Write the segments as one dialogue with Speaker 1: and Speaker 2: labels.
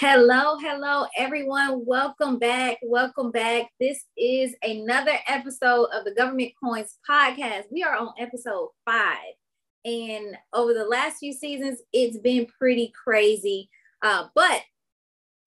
Speaker 1: Hello, hello, everyone. Welcome back. Welcome back. This is another episode of the Government Coins podcast. We are on episode five. And over the last few seasons, it's been pretty crazy. Uh, but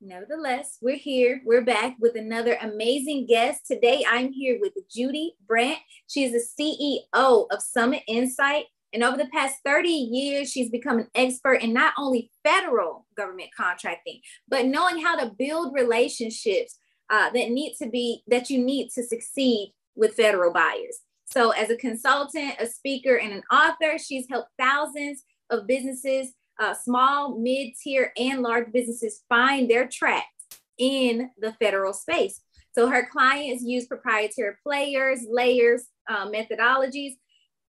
Speaker 1: nevertheless, we're here. We're back with another amazing guest. Today, I'm here with Judy Bradt. She is the CEO of Summit Insight. And over the past 30 years, she's become an expert in not only federal government contracting, but knowing how to build relationships uh, that need to be that you need to succeed with federal buyers. So, as a consultant, a speaker, and an author, she's helped thousands of businesses, uh, small, mid tier, and large businesses find their track in the federal space. So, her clients use proprietary players, layers, uh, methodologies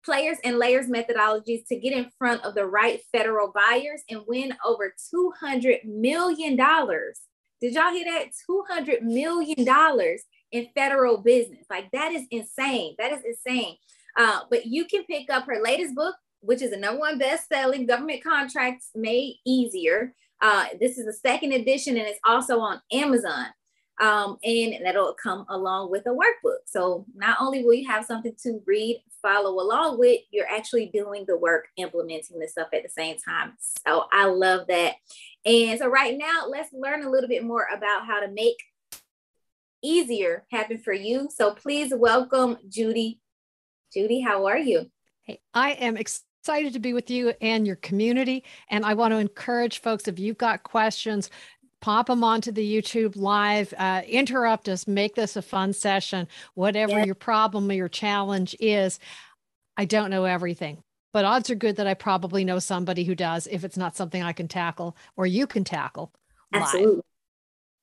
Speaker 1: players and layers methodologies to get in front of the right federal buyers and win over $200 million. Did y'all hear that? $200 million in federal business. Like that is insane. That is insane. Uh, but you can pick up her latest book, which is a number one best-selling government contracts made easier. Uh, this is the second edition and it's also on Amazon um, and that'll come along with a workbook. So not only will you have something to read, follow along with, you're actually doing the work, implementing this stuff at the same time. So I love that. And so right now, let's learn a little bit more about how to make easier happen for you. So please welcome Judy. Judy, how are you?
Speaker 2: Hey, I am excited to be with you and your community. And I want to encourage folks if you've got questions, pop them onto the YouTube live, uh, interrupt us, make this a fun session, whatever yeah. your problem or your challenge is. I don't know everything, but odds are good that I probably know somebody who does if it's not something I can tackle or you can tackle.
Speaker 1: Absolutely. Live.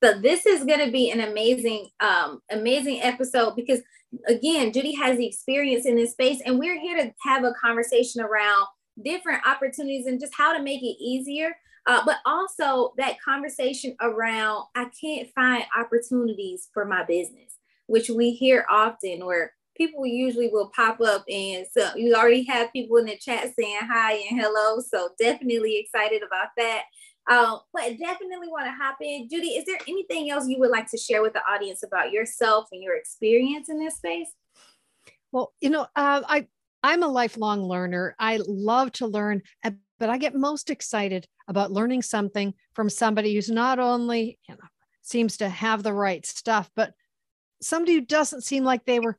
Speaker 1: So this is going to be an amazing, um, amazing episode because again, Judy has the experience in this space, and we're here to have a conversation around different opportunities and just how to make it easier uh, but also that conversation around I can't find opportunities for my business, which we hear often where people usually will pop up and so you already have people in the chat saying hi and hello. So definitely excited about that. Um, but definitely want to hop in. Judy, is there anything else you would like to share with the audience about yourself and your experience in this space?
Speaker 2: Well, you know, uh, I I'm a lifelong learner. I love to learn, but I get most excited about learning something from somebody who's not only you know, seems to have the right stuff, but somebody who doesn't seem like they were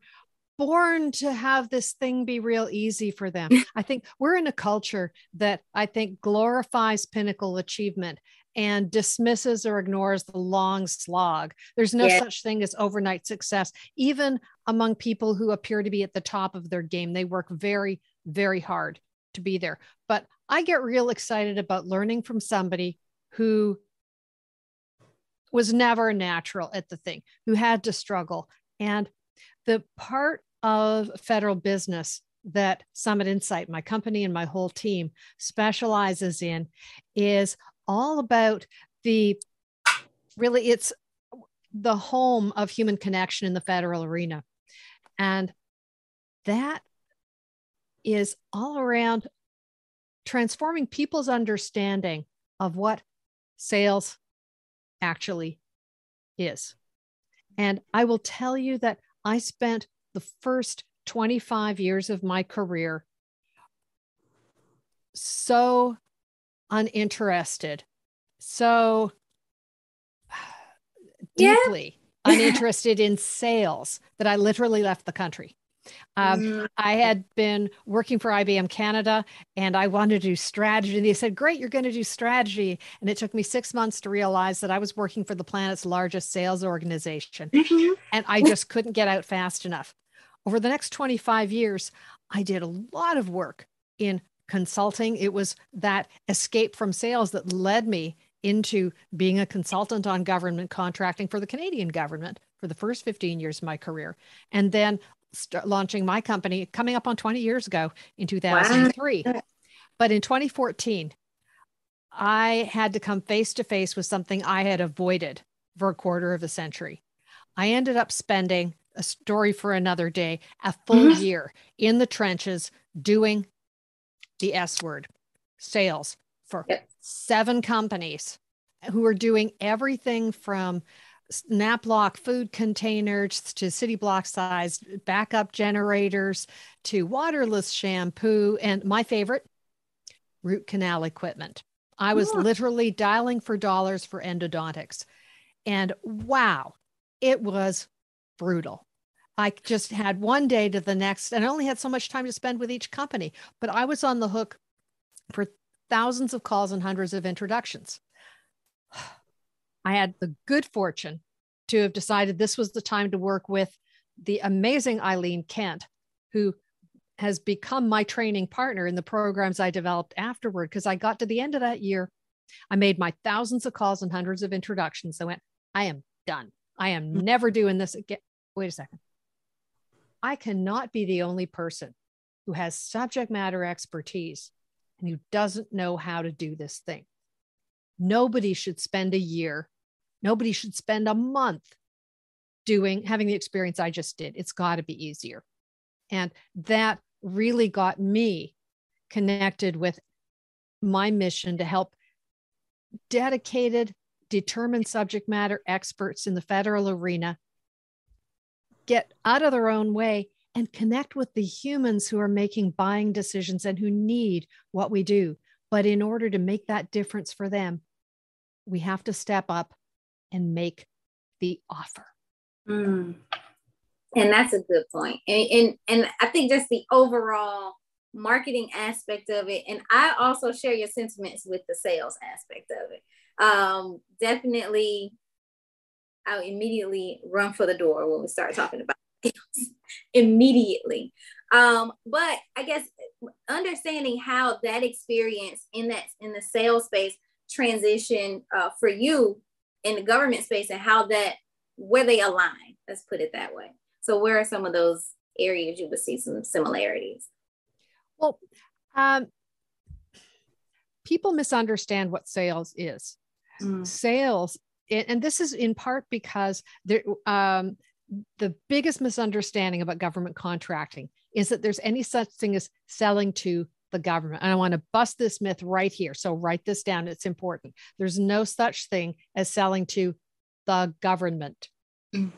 Speaker 2: born to have this thing be real easy for them. I think we're in a culture that I think glorifies pinnacle achievement and dismisses or ignores the long slog. There's no yeah. such thing as overnight success, even among people who appear to be at the top of their game. They work very, very hard to be there. But I get real excited about learning from somebody who was never natural at the thing, who had to struggle. And the part of federal business that Summit Insight, my company and my whole team specializes in is all about the really, it's the home of human connection in the federal arena. And that is all around transforming people's understanding of what sales actually is. And I will tell you that I spent the first 25 years of my career so uninterested, so deeply yeah. uninterested in sales that I literally left the country. Um, mm-hmm. I had been working for IBM Canada and I wanted to do strategy. And they said, Great, you're going to do strategy. And it took me six months to realize that I was working for the planet's largest sales organization. Mm-hmm. And I just couldn't get out fast enough. Over the next 25 years, I did a lot of work in consulting. It was that escape from sales that led me into being a consultant on government contracting for the Canadian government for the first 15 years of my career. And then launching my company coming up on 20 years ago in 2003. Wow. But in 2014, I had to come face to face with something I had avoided for a quarter of a century. I ended up spending a story for another day, a full mm-hmm. year in the trenches doing the S word sales for yep. seven companies who are doing everything from Snap-Lock food containers to city block size backup generators to waterless shampoo and my favorite root canal equipment. I was yeah. literally dialing for dollars for endodontics. And wow, it was brutal. I just had one day to the next, and I only had so much time to spend with each company, but I was on the hook for thousands of calls and hundreds of introductions. I had the good fortune to have decided this was the time to work with the amazing Eileen Kent, who has become my training partner in the programs I developed afterward. Because I got to the end of that year, I made my thousands of calls and hundreds of introductions. I went, I am done. I am mm. never doing this again. Wait a second. I cannot be the only person who has subject matter expertise and who doesn't know how to do this thing. Nobody should spend a year, nobody should spend a month doing having the experience I just did. It's got to be easier. And that really got me connected with my mission to help dedicated, determined subject matter experts in the federal arena get out of their own way and connect with the humans who are making buying decisions and who need what we do. But in order to make that difference for them, we have to step up and make the offer.
Speaker 1: Mm. And that's a good point. And, and and I think just the overall marketing aspect of it. And I also share your sentiments with the sales aspect of it. Um, definitely I'll immediately run for the door when we start talking about sales immediately. Um, but I guess understanding how that experience in that in the sales space transition uh, for you in the government space and how that where they align. Let's put it that way. So where are some of those areas you would see some similarities?
Speaker 2: Well, um, people misunderstand what sales is. Mm. Sales and this is in part because there, um, the biggest misunderstanding about government contracting is that there's any such thing as selling to the government. And I want to bust this myth right here. So write this down. It's important. There's no such thing as selling to the government. Mm.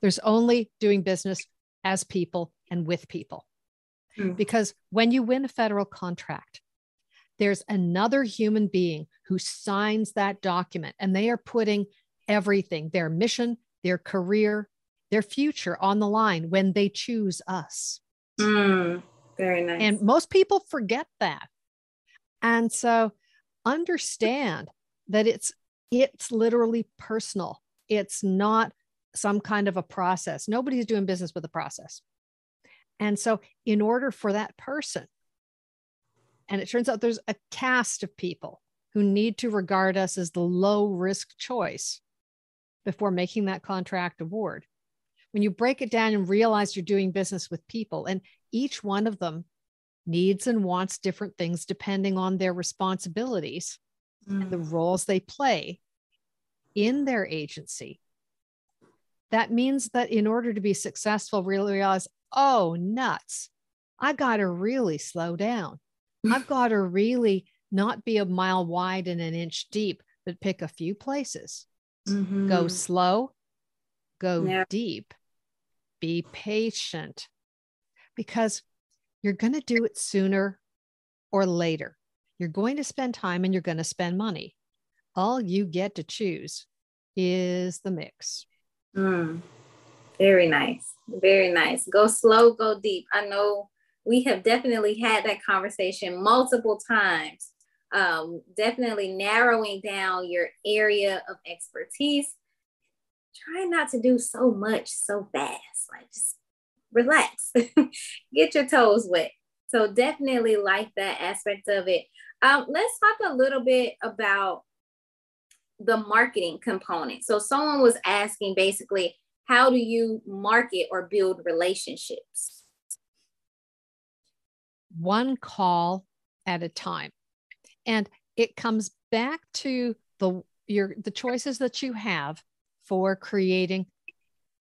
Speaker 2: There's only doing business as people and with people. Mm. Because when you win a federal contract, there's another human being who signs that document and they are putting everything their mission, their career, their future on the line when they choose us.
Speaker 1: Mm, very nice.
Speaker 2: And most people forget that. And so understand that it's it's literally personal. It's not some kind of a process. Nobody's doing business with a process. And so in order for that person and it turns out there's a cast of people who need to regard us as the low risk choice before making that contract award. When you break it down and realize you're doing business with people, and each one of them needs and wants different things depending on their responsibilities mm. and the mm. roles they play in their agency. That means that in order to be successful, really realize, oh, nuts, I got to really slow down. I've got to really not be a mile wide and an inch deep, but pick a few places. Mm-hmm. Go slow, go yeah. deep, be patient because you're going to do it sooner or later. You're going to spend time and you're going to spend money. All you get to choose is the mix.
Speaker 1: Mm. Very nice. Very nice. Go slow, go deep. I know we have definitely had that conversation multiple times. Um, definitely narrowing down your area of expertise. Try not to do so much so fast. Like just relax, get your toes wet. So definitely like that aspect of it. Um, let's talk a little bit about the marketing component. So someone was asking basically, how do you market or build relationships?
Speaker 2: one call at a time. And it comes back to the your the choices that you have for creating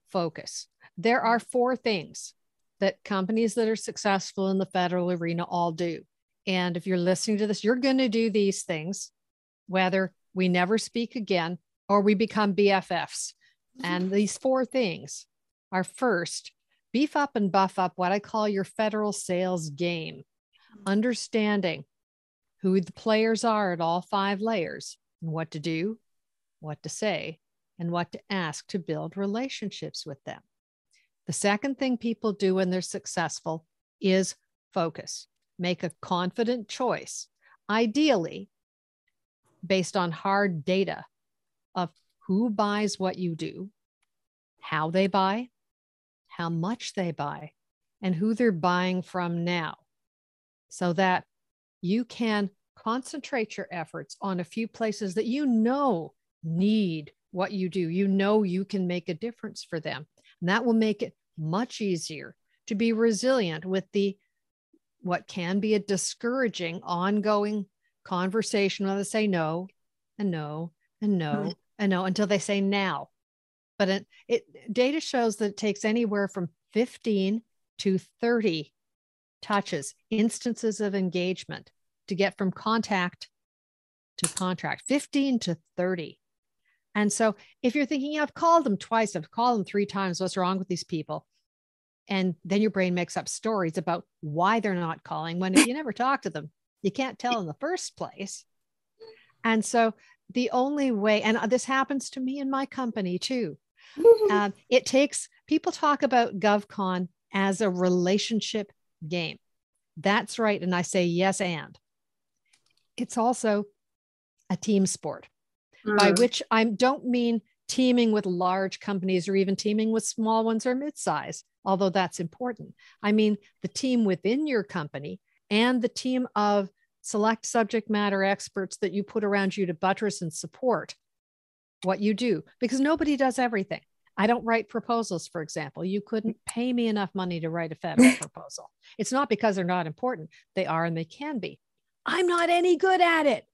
Speaker 2: focus. There are four things that companies that are successful in the federal arena all do. And if you're listening to this, you're going to do these things, whether we never speak again, or we become BFFs. Mm-hmm. And these four things are first, beef up and buff up what I call your federal sales game, understanding who the players are at all five layers and what to do, what to say, and what to ask to build relationships with them. The second thing people do when they're successful is focus, make a confident choice, ideally based on hard data of who buys what you do, how they buy, how much they buy, and who they're buying from now, so that you can concentrate your efforts on a few places that you know need what you do. You know you can make a difference for them. And that will make it much easier to be resilient with the what can be a discouraging ongoing conversation where they say no and no and no mm-hmm. and no until they say now. But it, it data shows that it takes anywhere from 15 to 30 touches, instances of engagement to get from contact to contract, 15 to 30. And so if you're thinking, yeah, I've called them twice, I've called them three times, what's wrong with these people? And then your brain makes up stories about why they're not calling when if you never talk to them, you can't tell in the first place. And so the only way, and this happens to me in my company too, um, it takes people talk about GovCon as a relationship game. That's right. And I say yes, and it's also a team sport mm. by which I don't mean teaming with large companies or even teaming with small ones or mid-size, although that's important. I mean the team within your company and the team of select subject matter experts that you put around you to buttress and support what you do because nobody does everything. I don't write proposals, for example. You couldn't pay me enough money to write a federal proposal. It's not because they're not important, they are and they can be. I'm not any good at it.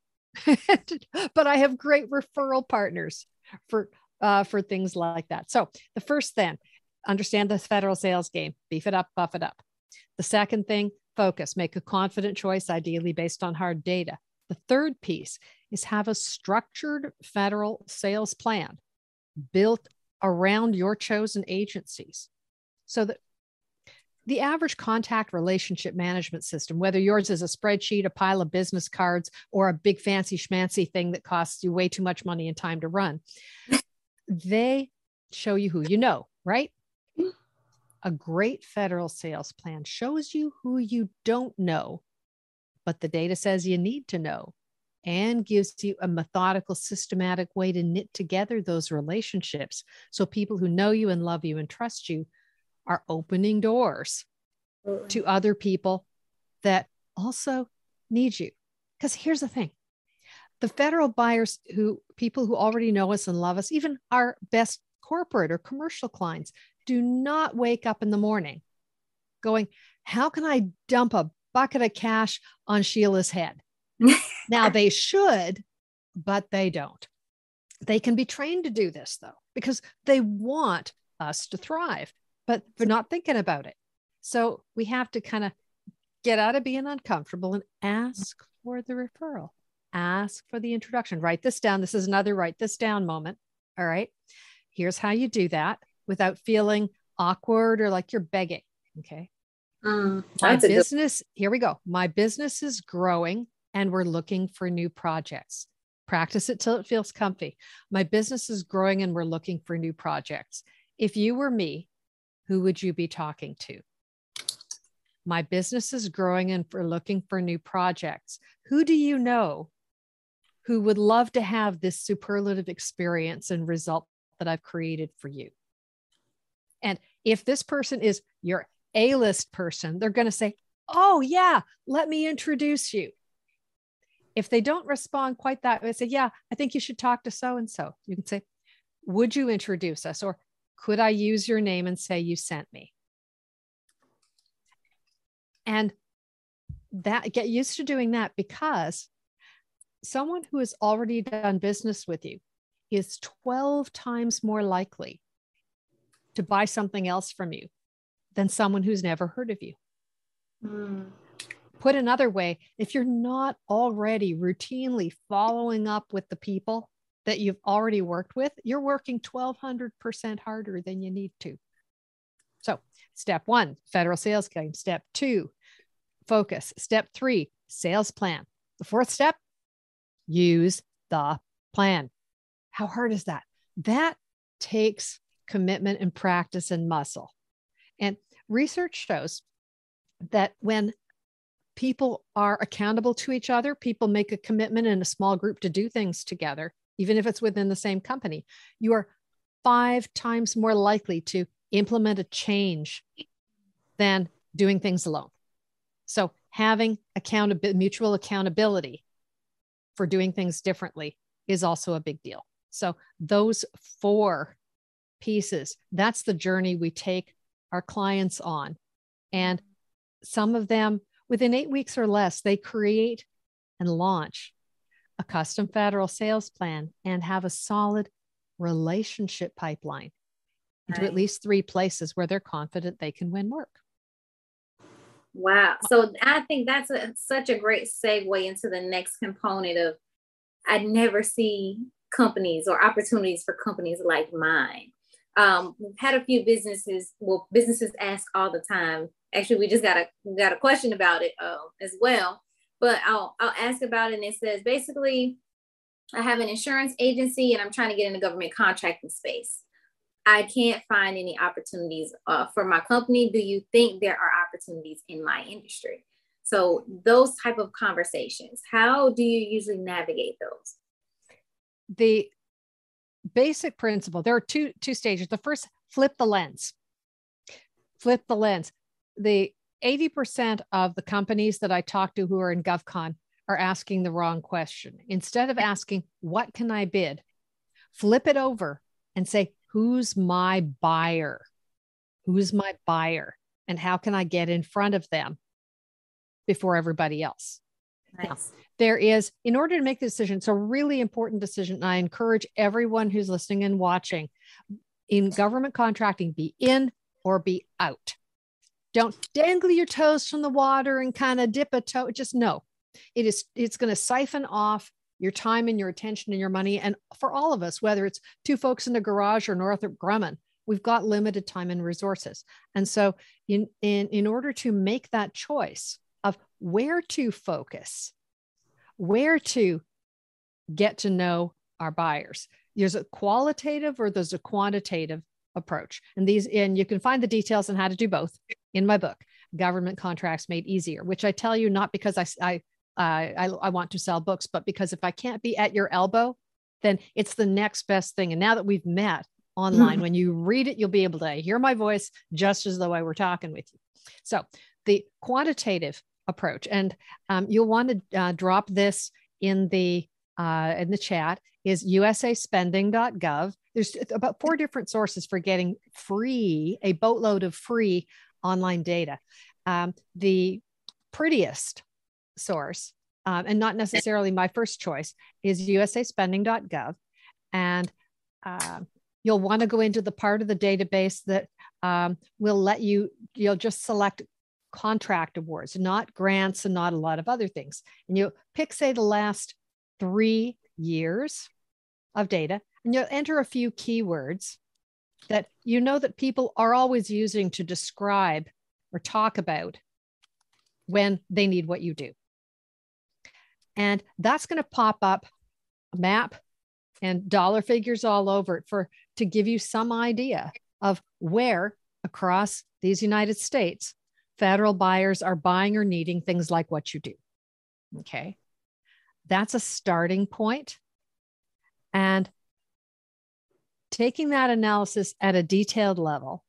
Speaker 2: but I have great referral partners for uh, for things like that. So the first thing, understand the federal sales game, beef it up, buff it up. The second thing, focus, make a confident choice, ideally based on hard data. The third piece is have a structured federal sales plan built around your chosen agencies so that the average contact relationship management system, whether yours is a spreadsheet, a pile of business cards, or a big fancy schmancy thing that costs you way too much money and time to run, they show you who you know, right? A great federal sales plan shows you who you don't know, but the data says you need to know and gives you a methodical, systematic way to knit together those relationships. So people who know you and love you and trust you are opening doors to other people that also need you. Because here's the thing the federal buyers who people who already know us and love us, even our best corporate or commercial clients, do not wake up in the morning going, How can I dump a bucket of cash on Sheila's head? now they should, but they don't. They can be trained to do this though, because they want us to thrive but they're not thinking about it. So we have to kind of get out of being uncomfortable and ask for the referral, ask for the introduction. Write this down. This is another write this down moment. All right. Here's how you do that without feeling awkward or like you're begging. Okay. Mm, my business, good- here we go. My business is growing and we're looking for new projects. Practice it till it feels comfy. My business is growing and we're looking for new projects. If you were me, who would you be talking to? My business is growing and for looking for new projects. Who do you know who would love to have this superlative experience and result that I've created for you? And if this person is your A list person, they're going to say, Oh, yeah, let me introduce you. If they don't respond quite that way, say, Yeah, I think you should talk to so and so. You can say, Would you introduce us? Or could I use your name and say you sent me? And that get used to doing that because someone who has already done business with you is 12 times more likely to buy something else from you than someone who's never heard of you. Mm. Put another way, if you're not already routinely following up with the people that you've already worked with, you're working 1200% harder than you need to. So, step one, federal sales claim. Step two, focus. Step three, sales plan. The fourth step, use the plan. How hard is that? That takes commitment and practice and muscle. And research shows that when people are accountable to each other, people make a commitment in a small group to do things together, even if it's within the same company, you are five times more likely to implement a change than doing things alone. So having accountability, mutual accountability for doing things differently is also a big deal. So those four pieces, that's the journey we take our clients on. And some of them within eight weeks or less, they create and launch a custom federal sales plan and have a solid relationship pipeline to at least three places where they're confident they can win work.
Speaker 1: Wow. So I think that's a, such a great segue into the next component of I never see companies or opportunities for companies like mine. Um, we've had a few businesses, well, businesses ask all the time. Actually, we just got a got a question about it uh, as well. But I'll I'll ask about it. And it says basically, I have an insurance agency and I'm trying to get in the government contracting space. I can't find any opportunities uh, for my company. Do you think there are opportunities in my industry? So those type of conversations, how do you usually navigate those?
Speaker 2: The basic principle, there are two two stages. The first, flip the lens. Flip the lens. The 80% of the companies that I talk to who are in GovCon are asking the wrong question. Instead of asking, what can I bid? Flip it over and say, who's my buyer? Who's my buyer? And how can I get in front of them before everybody else? Nice. Now, there is, in order to make the decision, it's a really important decision. And I encourage everyone who's listening and watching in government contracting be in or be out. Don't dangle your toes from the water and kind of dip a toe. Just no. It is, it's going to siphon off your time and your attention and your money. And for all of us, whether it's two folks in the garage or Northrop Grumman, we've got limited time and resources. And so in, in, in order to make that choice of where to focus, where to get to know our buyers, there's a qualitative or there's a quantitative approach. And these, and you can find the details on how to do both in my book, Government Contracts Made Easier, which I tell you not because I, I I, I want to sell books, but because if I can't be at your elbow, then it's the next best thing. And now that we've met online, mm-hmm. when you read it, you'll be able to hear my voice just as though I were talking with you. So the quantitative approach, and um, you'll want to uh, drop this in the uh, in the chat is usaspending.gov. There's about four different sources for getting free a boatload of free online data. Um, the prettiest source, um, and not necessarily my first choice, is usaspending.gov. And uh, you'll want to go into the part of the database that um, will let you, you'll just select contract awards, not grants and not a lot of other things. And you pick, say, the last three years of data, and you'll enter a few keywords that you know that people are always using to describe or talk about when they need what you do. And that's going to pop up a map and dollar figures all over it for to give you some idea of where across these United States federal buyers are buying or needing things like what you do. Okay. That's a starting point. And taking that analysis at a detailed level.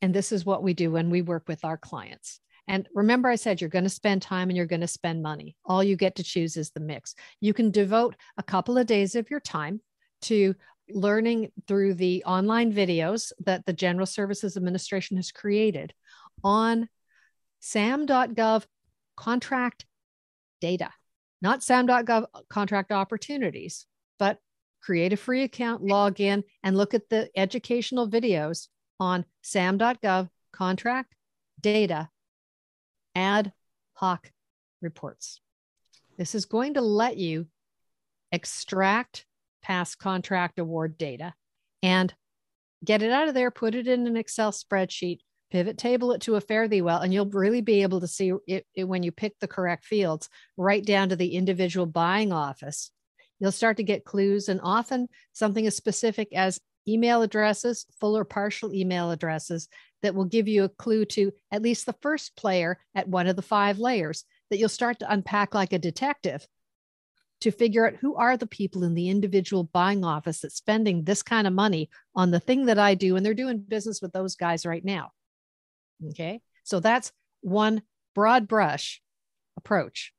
Speaker 2: And this is what we do when we work with our clients. And remember, I said you're going to spend time and you're going to spend money. All you get to choose is the mix. You can devote a couple of days of your time to learning through the online videos that the General Services Administration has created on sam.gov contract data, not sam.gov contract opportunities, but create a free account, log in, and look at the educational videos on sam.gov contract data ad hoc reports. This is going to let you extract past contract award data and get it out of there, put it in an Excel spreadsheet, pivot table it to a fare thee well, and you'll really be able to see it, it, when you pick the correct fields right down to the individual buying office. You'll start to get clues, and often something as specific as email addresses, full or partial email addresses, that will give you a clue to at least the first player at one of the five layers that you'll start to unpack like a detective to figure out who are the people in the individual buying office that's spending this kind of money on the thing that I do. And they're doing business with those guys right now. Okay. So that's one broad brush approach.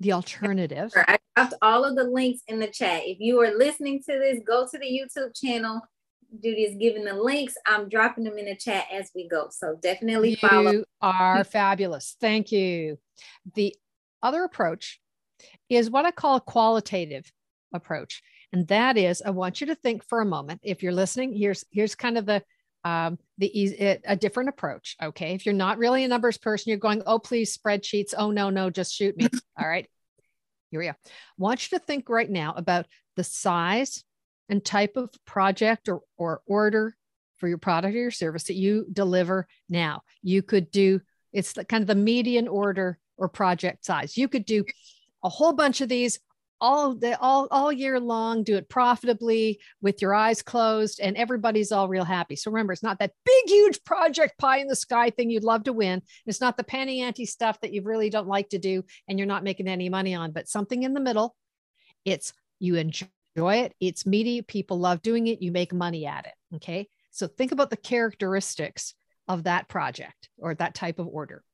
Speaker 2: The alternative.
Speaker 1: I dropped all of the links in the chat. If you are listening to this, go to the YouTube channel. Judy is giving the links. I'm dropping them in the chat as we go. So definitely
Speaker 2: you
Speaker 1: follow.
Speaker 2: You are fabulous. Thank you. The other approach is what I call a qualitative approach. And that is, I want you to think for a moment. If you're listening, here's here's kind of the um, the easy, a different approach. Okay. If you're not really a numbers person, you're going, oh, please, spreadsheets. Oh, no, no, just shoot me. All right. Here we go. I want you to think right now about the size and type of project or, or order for your product or your service that you deliver now. You could do, it's the, kind of the median order or project size. You could do a whole bunch of these all the all all year long do it profitably with your eyes closed and everybody's all real happy. So remember it's not that big huge project pie in the sky thing you'd love to win. It's not the penny ante stuff that you really don't like to do and you're not making any money on but something in the middle. It's you enjoy it. It's meaty people love doing it. You make money at it. Okay? So think about the characteristics of that project or that type of order.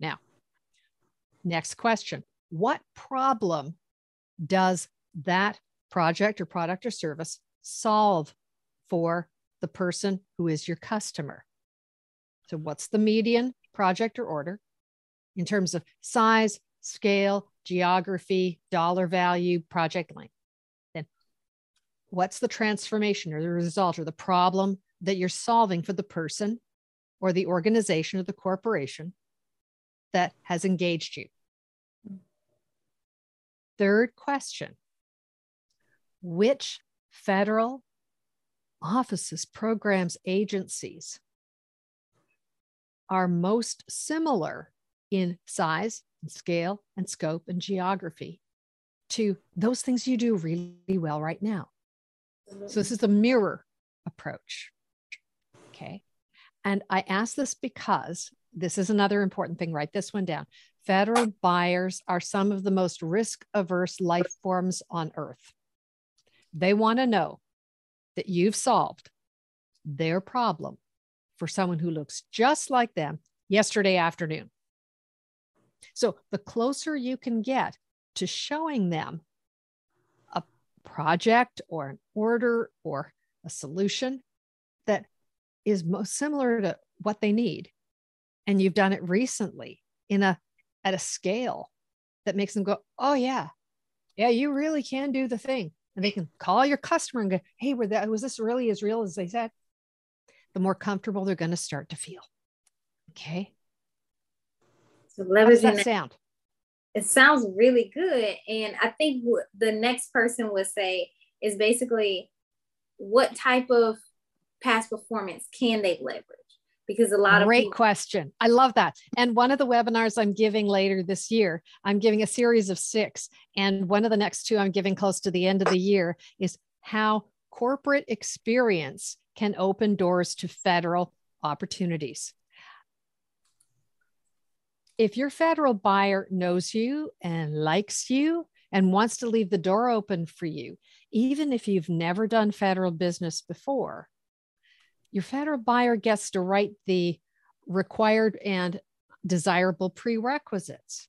Speaker 2: Now next question. What problem does that project or product or service solve for the person who is your customer? So, what's the median project or order in terms of size, scale, geography, dollar value, project length? Then, what's the transformation or the result or the problem that you're solving for the person or the organization or the corporation that has engaged you? Third question Which federal offices, programs, agencies are most similar in size, and scale, and scope and geography to those things you do really well right now? So, this is the mirror approach. Okay. And I ask this because this is another important thing. Write this one down. Federal buyers are some of the most risk averse life forms on earth. They want to know that you've solved their problem for someone who looks just like them yesterday afternoon. So, the closer you can get to showing them a project or an order or a solution that is most similar to what they need, and you've done it recently in a at a scale that makes them go, oh, yeah, yeah, you really can do the thing. And they can call your customer and go, hey, were that, was this really as real as they said? The more comfortable they're going to start to feel. Okay.
Speaker 1: So How does
Speaker 2: that sound?
Speaker 1: It sounds really good. And I think what the next person would say is basically what type of past performance can they leverage? Because a lot
Speaker 2: of great
Speaker 1: people-
Speaker 2: question. I love that. And one of the webinars I'm giving later this year, I'm giving a series of six, and one of the next two I'm giving close to the end of the year is how corporate experience can open doors to federal opportunities. If your federal buyer knows you and likes you and wants to leave the door open for you, even if you've never done federal business before, your federal buyer gets to write the required and desirable prerequisites.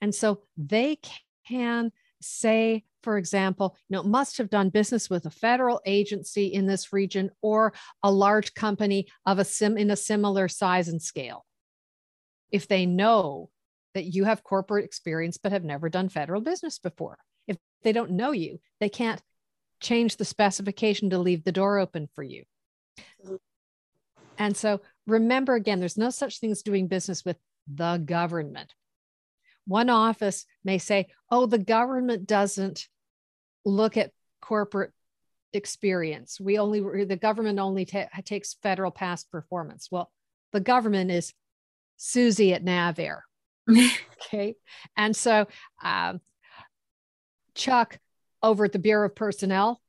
Speaker 2: And so they can say, for example, you know, must have done business with a federal agency in this region or a large company of a sim in a similar size and scale. If they know that you have corporate experience but have never done federal business before. If they don't know you, they can't change the specification to leave the door open for you. And so remember again, there's no such thing as doing business with the government. One office may say, oh, the government doesn't look at corporate experience. We only, the government only ta- takes federal past performance. Well, the government is Susie at NavAir. okay. And so um, Chuck over at the Bureau of Personnel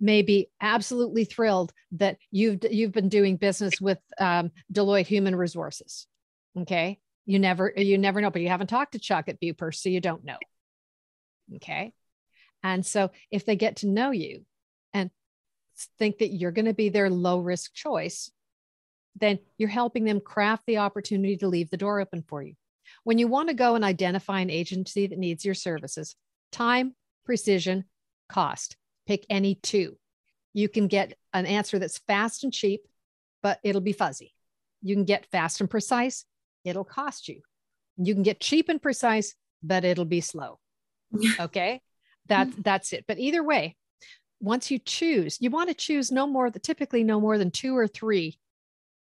Speaker 2: may be absolutely thrilled that you've you've been doing business with um, Deloitte Human Resources. Okay, you never you never know, but you haven't talked to Chuck at Bupers, so you don't know. Okay, and so if they get to know you and think that you're going to be their low risk choice, then you're helping them craft the opportunity to leave the door open for you. When you want to go and identify an agency that needs your services, time, precision, cost pick any two. You can get an answer that's fast and cheap, but it'll be fuzzy. You can get fast and precise, it'll cost you. You can get cheap and precise, but it'll be slow. Okay. That's mm-hmm. that's it. But either way, once you choose, you want to choose no more than typically no more than two or three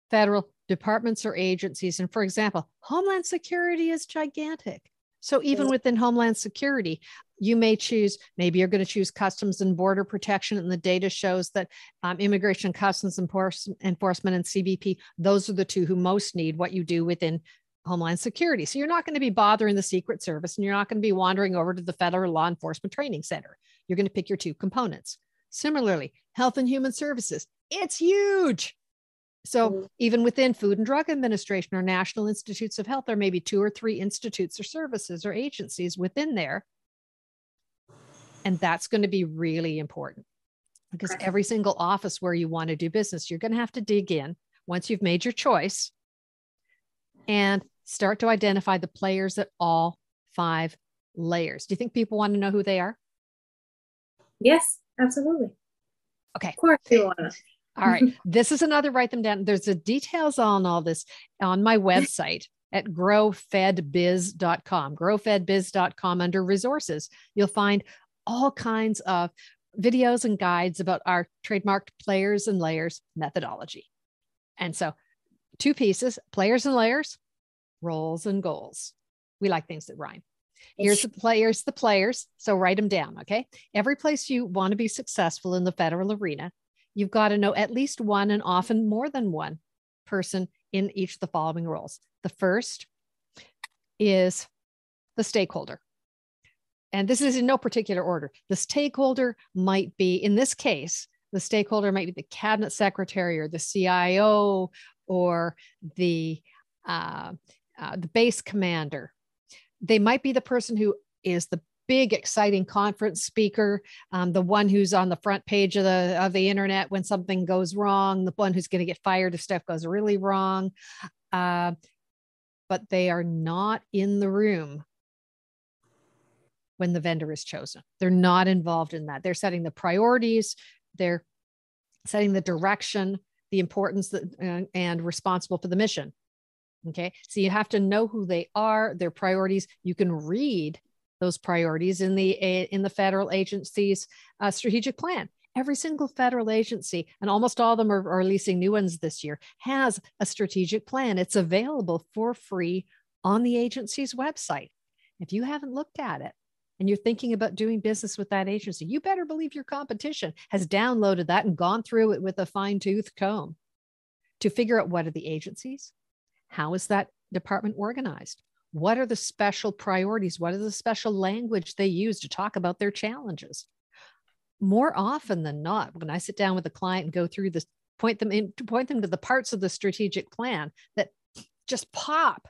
Speaker 2: federal departments or agencies. And for example, Homeland Security is gigantic. So even within Homeland Security, you may choose, maybe you're going to choose Customs and Border Protection, and the data shows that um, Immigration Customs Enforcement and CBP, those are the two who most need what you do within Homeland Security. So you're not going to be bothering the Secret Service and you're not going to be wandering over to the Federal Law Enforcement Training Center. You're going to pick your two components. Similarly, Health and Human Services, it's huge. So mm-hmm. even within Food and Drug Administration or National Institutes of Health, there may be two or three institutes or services or agencies within there and that's going to be really important because every single office where you want to do business, you're going to have to dig in once you've made your choice and start to identify the players at all five layers. Do you think people want to know who they are?
Speaker 1: Yes, absolutely.
Speaker 2: Okay.
Speaker 1: Of course you want to.
Speaker 2: All right. This is another write them down. There's the details on all this on my website at growfedbiz.com. Growfedbiz.com under resources. You'll find all kinds of videos and guides about our trademarked players and layers methodology. And so, two pieces players and layers, roles and goals. We like things that rhyme. Here's the players, the players. So write them down. Okay. Every place you want to be successful in the federal arena, you've got to know at least one and often more than one person in each of the following roles. The first is the stakeholder and this is in no particular order. The stakeholder might be, in this case, the stakeholder might be the cabinet secretary or the CIO or the uh, uh, the base commander. They might be the person who is the big exciting conference speaker um, the one who's on the front page of the of the internet when something goes wrong the one who's going to get fired if stuff goes really wrong uh, but they are not in the room when the vendor is chosen. They're not involved in that. They're setting the priorities, they're setting the direction, the importance that, uh, and responsible for the mission. Okay. So you have to know who they are, their priorities. You can read those priorities in the in the federal agency's uh, strategic plan. Every single federal agency, and almost all of them are, are releasing new ones this year, has a strategic plan. It's available for free on the agency's website. If you haven't looked at it, and you're thinking about doing business with that agency, you better believe your competition has downloaded that and gone through it with a fine tooth comb to figure out what are the agencies? How is that department organized? What are the special priorities? What are the special language they use to talk about their challenges? More often than not, when I sit down with a client and go through this, point them in, point them to the parts of the strategic plan that just pop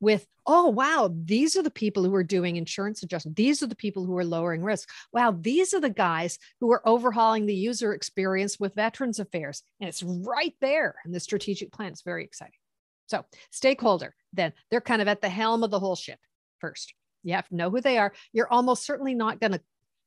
Speaker 2: with, oh, wow, these are the people who are doing insurance adjustment. These are the people who are lowering risk. Wow, these are the guys who are overhauling the user experience with Veterans Affairs. And it's right there in the strategic plan. It's very exciting. So, stakeholder, then they're kind of at the helm of the whole ship first. You have to know who they are. You're almost certainly not going to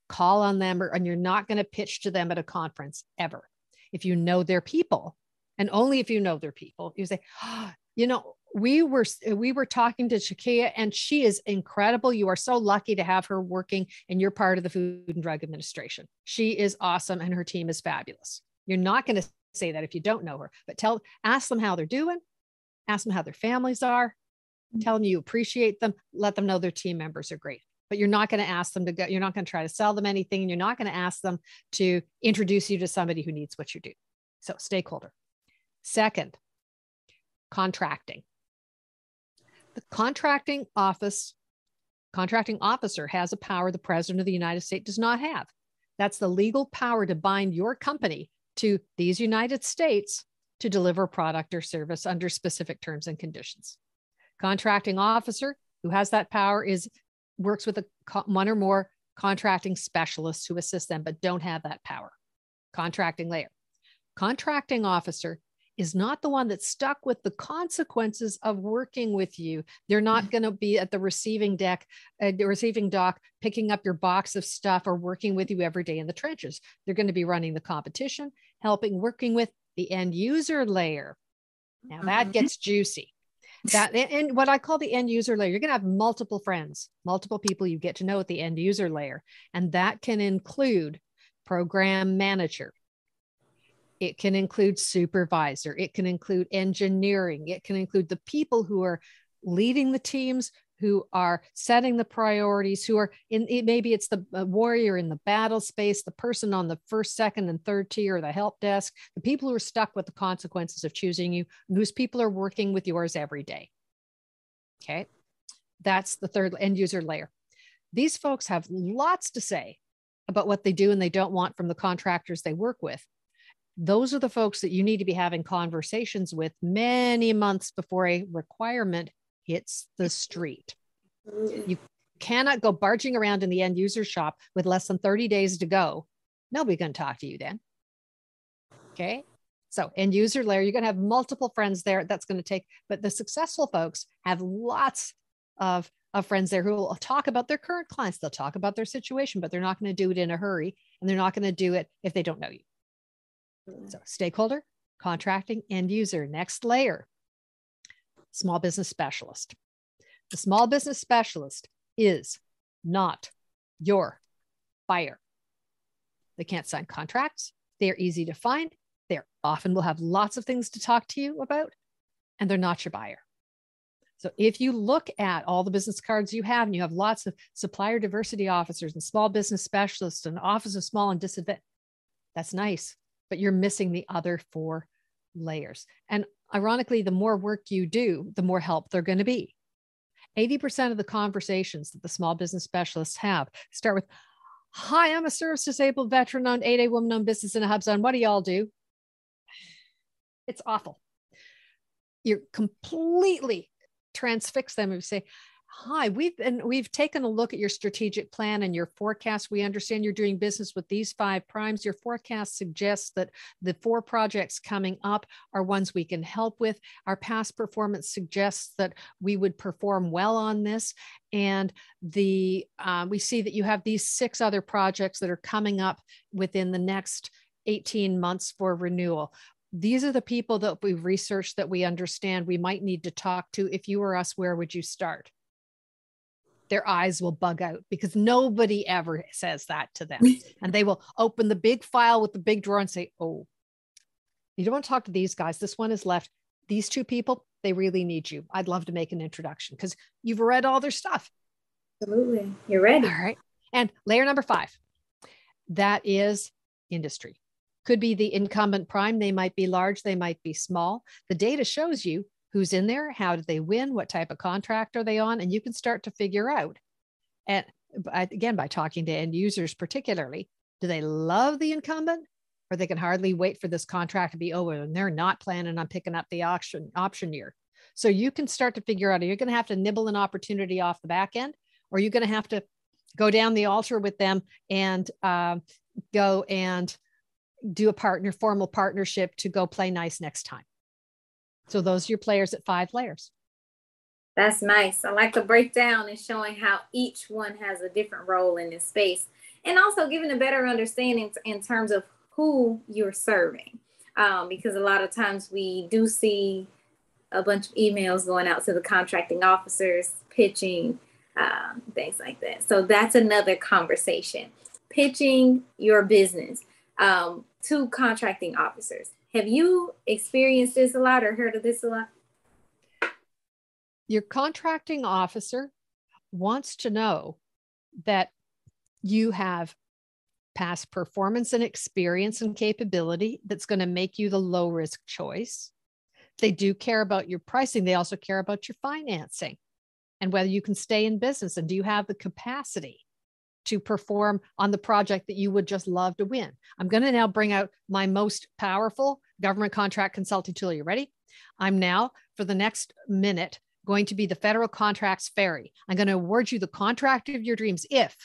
Speaker 2: call on them or, and you're not going to pitch to them at a conference ever. If you know their people, and only if you know their people, you say, oh, you know, we were we were talking to Shakia and she is incredible. You are so lucky to have her working and you're part of the Food and Drug Administration. She is awesome and her team is fabulous. You're not going to say that if you don't know her, but tell ask them how they're doing ask them how their families are, mm-hmm. tell them you appreciate them, let them know their team members are great. But you're not going to ask them to go, you're not going to try to sell them anything. And you're not going to ask them to introduce you to somebody who needs what you do. So, stakeholder. Second, contracting. The contracting office, contracting officer has a power the president of the United States does not have. That's the legal power to bind your company to these United States to deliver product or service under specific terms and conditions. Contracting officer who has that power is works with a, one or more contracting specialists who assist them but don't have that power. Contracting layer. Contracting officer is not the one that's stuck with the consequences of working with you. They're not mm. going to be at the receiving deck, uh, the receiving dock, picking up your box of stuff or working with you every day in the trenches. They're going to be running the competition, helping, working with the end user layer. Now that mm-hmm. gets juicy. That and what I call the end user layer, you're going to have multiple friends, multiple people you get to know at the end user layer, and that can include program manager, it can include supervisor. It can include engineering. It can include the people who are leading the teams, who are setting the priorities, who are in it, maybe it's the uh, warrior in the battle space, the person on the first, second, and third tier, the help desk, the people who are stuck with the consequences of choosing you, and whose people are working with yours every day. Okay. That's the third end user layer. These folks have lots to say about what they do and they don't want from the contractors they work with those are the folks that you need to be having conversations with many months before a requirement hits the street. Mm-hmm. You cannot go barging around in the end user shop with less than 30 days to go. Nobody's going to talk to you then. Okay. So, end user layer, you're going to have multiple friends there. That's going to take, but the successful folks have lots of, of friends there who will talk about their current clients. They'll talk about their situation, but they're not going to do it in a hurry. And they're not going to do it if they don't know you. Mm. So stakeholder, contracting, end user. Next layer, small business specialist. The small business specialist is not your buyer. They can't sign contracts. They're easy to find. They often will have lots of things to talk to you about, and they're not your buyer. So if you look at all the business cards you have, and you have lots of supplier diversity officers and small business specialists and office of small and disadvantaged, that's nice but you're missing the other four layers. And ironically, the more work you do, the more help they're going to be. 80% of the conversations that the small business specialists have start with Hi, I'm a service disabled veteran owned 8A woman owned business in a hub zone. What do y'all do? It's awful. You're completely transfix them and say, Hi, we've been we've taken a look at your strategic plan and your forecast. We understand you're doing business with these five primes. Your forecast suggests that the four projects coming up are ones we can help with. Our past performance suggests that we would perform well on this. And the uh, we see that you have these six other projects that are coming up within the next 18 months for renewal these are the people that we've researched that we understand we might need to talk to. If you were us, where would you start? Their eyes will bug out because nobody ever says that to them. and they will open the big file with the big drawer and say, Oh, you don't want to talk to these guys. This one is left. These two people, they really need you. I'd love to make an introduction because you've read all their stuff.
Speaker 1: Absolutely. You're ready.
Speaker 2: All right. And layer number five that is industry. Could be the incumbent prime. They might be large, they might be small. The data shows you who's in there, how did they win, what type of contract are they on, and you can start to figure out. And again, by talking to end users, particularly, do they love the incumbent, or they can hardly wait for this contract to be over, and they're not planning on picking up the option option year. So you can start to figure out: are you going to have to nibble an opportunity off the back end, or are you going to have to go down the altar with them and uh, go and do a partner formal partnership to go play nice next time so those are your players at five layers.
Speaker 1: That's nice. I like the breakdown and showing how each one has a different role in this space and also giving a better understanding in terms of who you're serving. Um, because a lot of times we do see a bunch of emails going out to the contracting officers, pitching, um, things like that. So that's another conversation. Pitching your business um, to contracting officers. Have you experienced this a lot or heard of this a lot?
Speaker 2: your contracting officer wants to know that you have past performance and experience and capability that's going to make you the low risk choice. They do care about your pricing, they also care about your financing and whether you can stay in business and do you have the capacity to perform on the project that you would just love to win. I'm going to now bring out my most powerful government contract consulting tool. You ready? I'm now, for the next minute, going to be the federal contracts fairy. I'm going to award you the contract of your dreams if,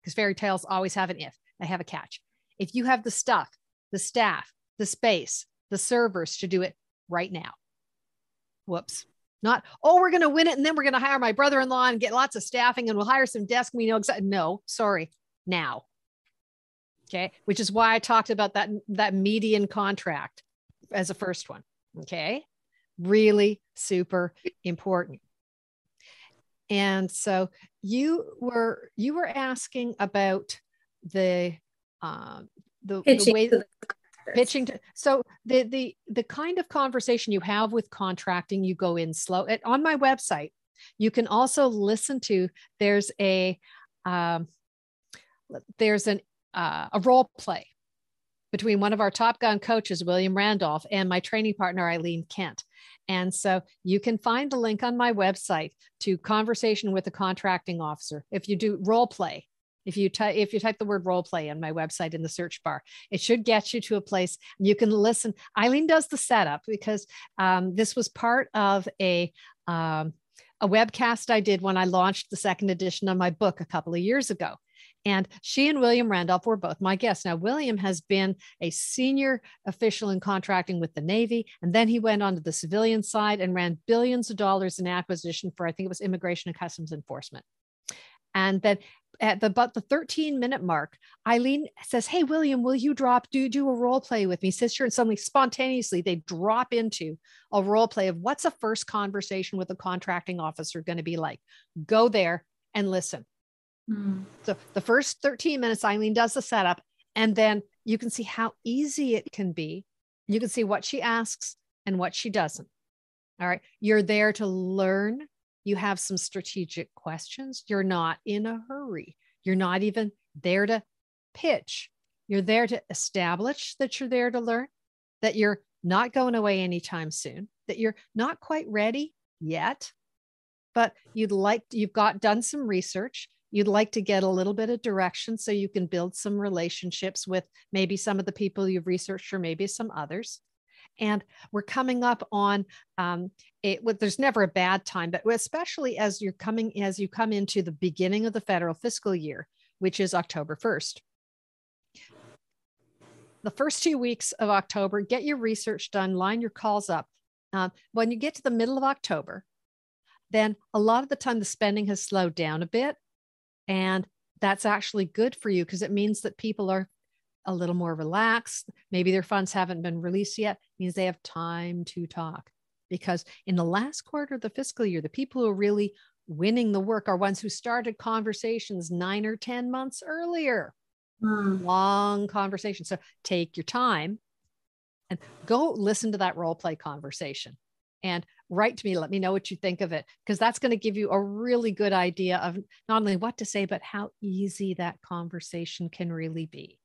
Speaker 2: because fairy tales always have an if, I have a catch. If you have the stuff, the staff, the space, the servers to do it right now. Whoops. Not, oh, we're going to win it and then we're going to hire my brother in law and get lots of staffing and we'll hire some desk. We know exactly. No, sorry, now. Okay. Which is why I talked about that, that median contract as a first one. Okay. Really super important. And so you were you were asking about the um the, the way that pitching to so the the the kind of conversation you have with contracting you go in slow at, on my website you can also listen to there's a um, there's an uh, a role play between one of our top gun coaches william randolph and my training partner eileen kent and so you can find the link on my website to conversation with a contracting officer if you do role play if you type if you type the word role play on my website in the search bar, it should get you to a place you can listen. Eileen does the setup because um, this was part of a um, a webcast I did when I launched the second edition of my book a couple of years ago. And she and William Randolph were both my guests. Now, William has been a senior official in contracting with the Navy, and then he went on to the civilian side and ran billions of dollars in acquisition for, I think it was Immigration and Customs Enforcement. And then at the about the 13 minute mark, Eileen says, Hey, William, will you drop, do do a role play with me? Sure. And suddenly spontaneously they drop into a role play of what's a first conversation with a contracting officer going to be like? Go there and listen. Mm. So the first 13 minutes, Eileen does the setup, and then you can see how easy it can be. You can see what she asks and what she doesn't. All right. You're there to learn you have some strategic questions. You're not in a hurry. You're not even there to pitch. You're there to establish that you're there to learn, that you're not going away anytime soon, that you're not quite ready yet, but you'd like, you've got done some research. You'd like to get a little bit of direction so you can build some relationships with maybe some of the people you've researched or maybe some others. And we're coming up on um, it well, there's never a bad time but especially as you're coming as you come into the beginning of the federal fiscal year which is october 1st the first two weeks of october get your research done line your calls up. Um, when you get to the middle of october then a lot of the time the spending has slowed down a bit and that's actually good for you because it means that people are a little more relaxed. Maybe their funds haven't been released yet, means they have time to talk. Because in the last quarter of the fiscal year, the people who are really winning the work are ones who started conversations nine or 10 months earlier. Mm. Long conversation. So take your time and go listen to that role play conversation and write to me. Let me know what you think of it, because that's going to give you a really good idea of not only what to say, but how easy that conversation can really be.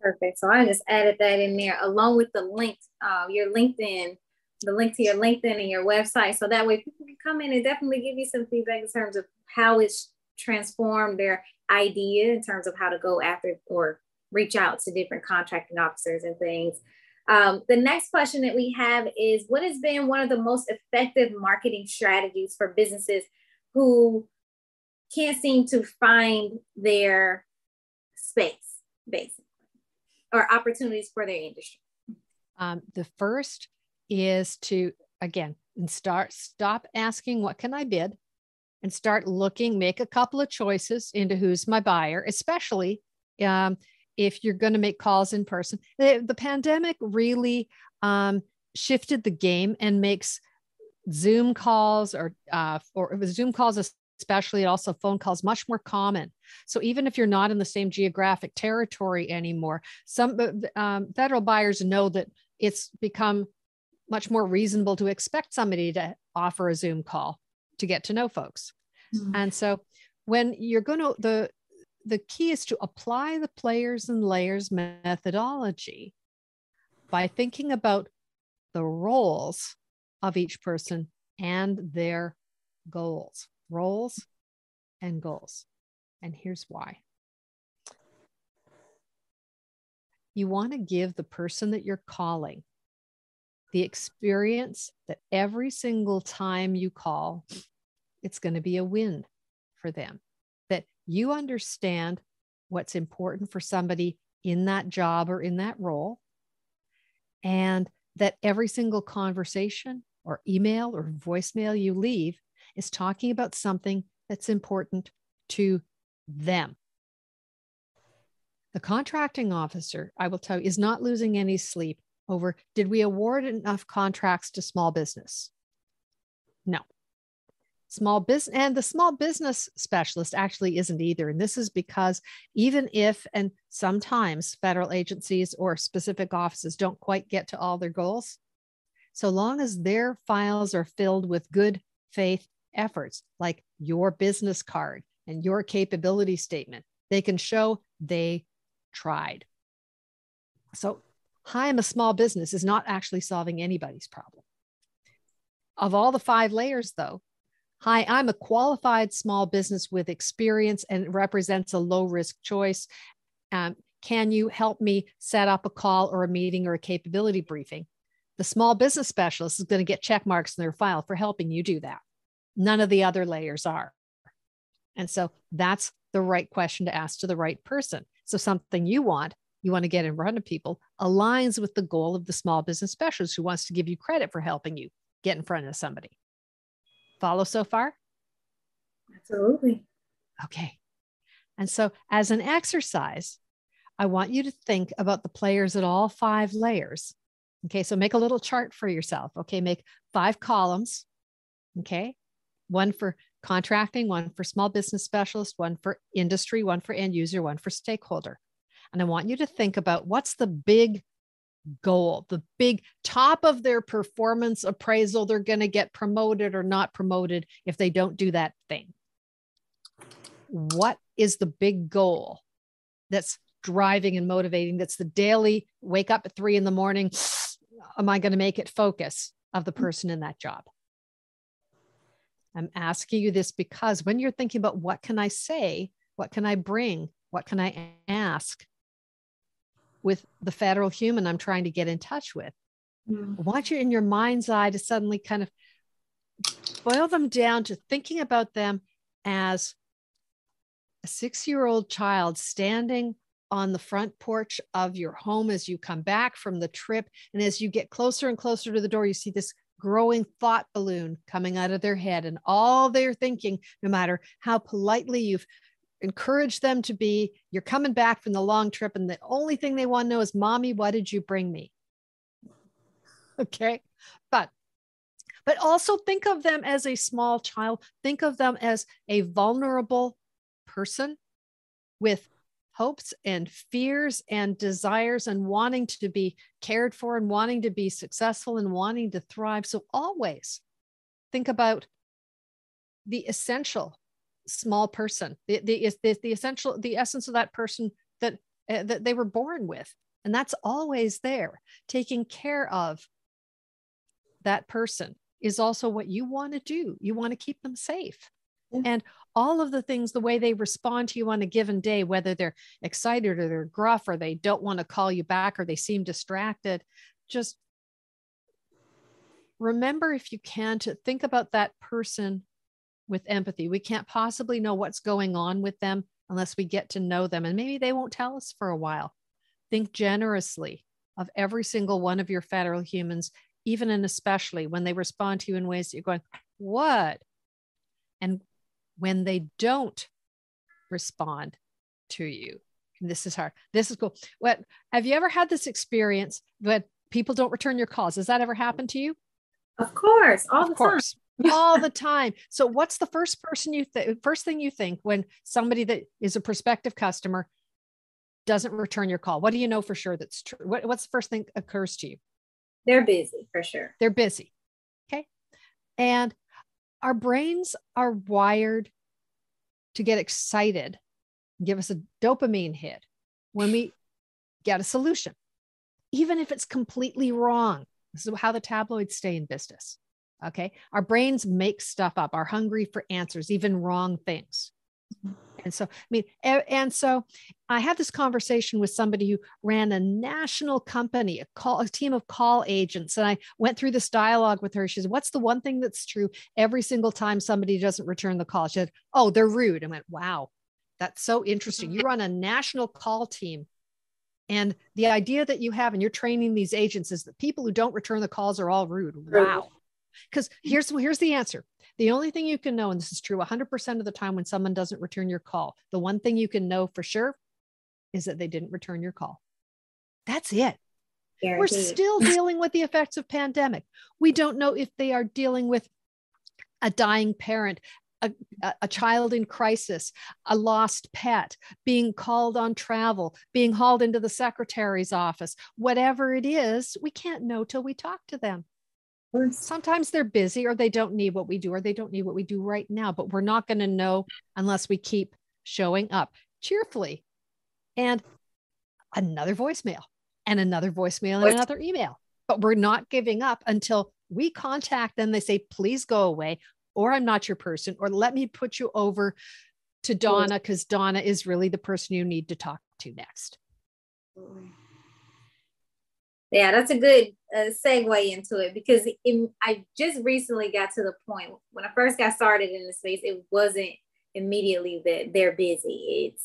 Speaker 1: Perfect. So I just added that in there along with the link, uh, your LinkedIn, the link to your LinkedIn and your website. So that way people can come in and definitely give you some feedback in terms of how it's transformed their idea in terms of how to go after or reach out to different contracting officers and things. Um, the next question that we have is What has been one of the most effective marketing strategies for businesses who can't seem to find their space, basically, or opportunities for their industry?
Speaker 2: Um, the first is to, again, start, stop asking, what can I bid? And start looking, make a couple of choices into who's my buyer, especially um, if you're going to make calls in person. The, the pandemic really um, shifted the game and makes Zoom calls or uh, or Zoom calls especially also phone calls much more common so even if you're not in the same geographic territory anymore some um, federal buyers know that it's become much more reasonable to expect somebody to offer a Zoom call to get to know folks. Mm-hmm. And so when you're going to the the key is to apply the players and layers methodology by thinking about the roles of each person and their goals. Roles and goals. And here's why. You want to give the person that you're calling the experience that every single time you call, it's going to be a win for them. You understand what's important for somebody in that job or in that role. And that every single conversation or email or voicemail you leave is talking about something that's important to them. The contracting officer, I will tell you, is not losing any sleep over did we award enough contracts to small business? No. Small business and the small business specialist actually isn't either. And this is because even if, and sometimes federal agencies or specific offices don't quite get to all their goals, so long as their files are filled with good faith efforts, like your business card and your capability statement, they can show they tried. So hi, I'm a small business is not actually solving anybody's problem. Of all the five layers, though, hi, I'm a qualified small business with experience and represents a low risk choice. Um, can you help me set up a call or a meeting or a capability briefing? The small business specialist is going to get check marks in their file for helping you do that. None of the other layers are. And so that's the right question to ask to the right person. So, something you want you want to get in front of people aligns with the goal of the small business specialist who wants to give you credit for helping you get in front of somebody. Follow so far?
Speaker 1: Absolutely.
Speaker 2: Okay. And so, as an exercise, I want you to think about the players at all five layers. Okay. So, make a little chart for yourself. Okay. Make five columns. Okay. One for contracting, one for small business specialist, one for industry, one for end user, one for stakeholder. And I want you to think about what's the big goal, the big top of their performance appraisal. They're going to get promoted or not promoted if they don't do that thing. What is the big goal that's driving and motivating? That's the daily wake up at three in the morning. Am I going to make it focus of the person in that job? I'm asking you this because when you're thinking about what can I say, what can I bring, what can I ask, with the federal human I'm trying to get in touch with. Mm. I want you in your mind's eye to suddenly kind of boil them down to thinking about them as a six year old child standing on the front porch of your home as you come back from the trip. And as you get closer and closer to the door, you see this growing thought balloon coming out of their head. And all they're thinking, no matter how politely you've encourage them to be you're coming back from the long trip and the only thing they want to know is mommy what did you bring me okay? But but also think of them as a small child. Think of them as a vulnerable person with hopes and fears and desires and wanting to be cared for and wanting to be successful and wanting to thrive. So always think about the essential small person the, the, the, the essential the essence of that person that uh, that they were born with. And that's always there. Taking care of that person is also what you want to do. You want to keep them safe. Yeah. and all of the things the way they respond to you on a given day whether they're excited or they're gruff or they don't want to call you back or they seem distracted just remember if you can to think about that person with empathy. We can't possibly know what's going on with them unless we get to know them. And maybe they won't tell us for a while. Think generously of every single one of your federal humans, even and especially when they respond to you in ways that you're going, What? And when they don't respond to you, this is hard. This is cool. What have you ever had this experience when people don't return your calls? Has that ever happened to you?
Speaker 1: Of course, all of the course. time
Speaker 2: all the time. So what's the first person you think first thing you think when somebody that is a prospective customer doesn't return your call? What do you know for sure that's true? What, what's the first thing occurs to you?
Speaker 1: They're busy for sure.
Speaker 2: They're busy. Okay. And our brains are wired to get excited, give us a dopamine hit when we get a solution, even if it's completely wrong. This is how the tabloids stay in business. Okay. Our brains make stuff up, are hungry for answers, even wrong things. Mm-hmm. And so, I mean, and, so I had this conversation with somebody who ran a national company, a call, a team of call agents. And I went through this dialogue with her. She said, What's the one thing that's true every single time somebody doesn't return the call? She said, Oh, they're rude. I went, Wow, that's so interesting. You mm-hmm. run a national call team. And the idea that you have and you're training these agents is that people who don't return the calls are all rude. Wow. Because here's here's the answer. The only thing you can know, and this is true 100% of the time when someone doesn't return your call, the one thing you can know for sure is that they didn't return your call. That's it. Guaranteed. We're still dealing with the effects of pandemic. We don't know if they are dealing with a dying parent, a, a, child in crisis, a lost pet, being called on travel, being hauled into the secretary's office, whatever it is, we can't know till we talk to them. Sometimes they're busy or they don't need what we do or they don't need what we do right now, but we're not going to know unless we keep showing up cheerfully. And another voicemail and another voicemail and another email. But we're not giving up until we contact them. They say, please go away, or I'm not your person, or let me put you over to Donna because Donna is really the person you need to talk to next.
Speaker 1: Yeah, that's a good uh, segue into it because it, I just recently got to the point when I first got started in the space, it wasn't immediately that they're busy. It's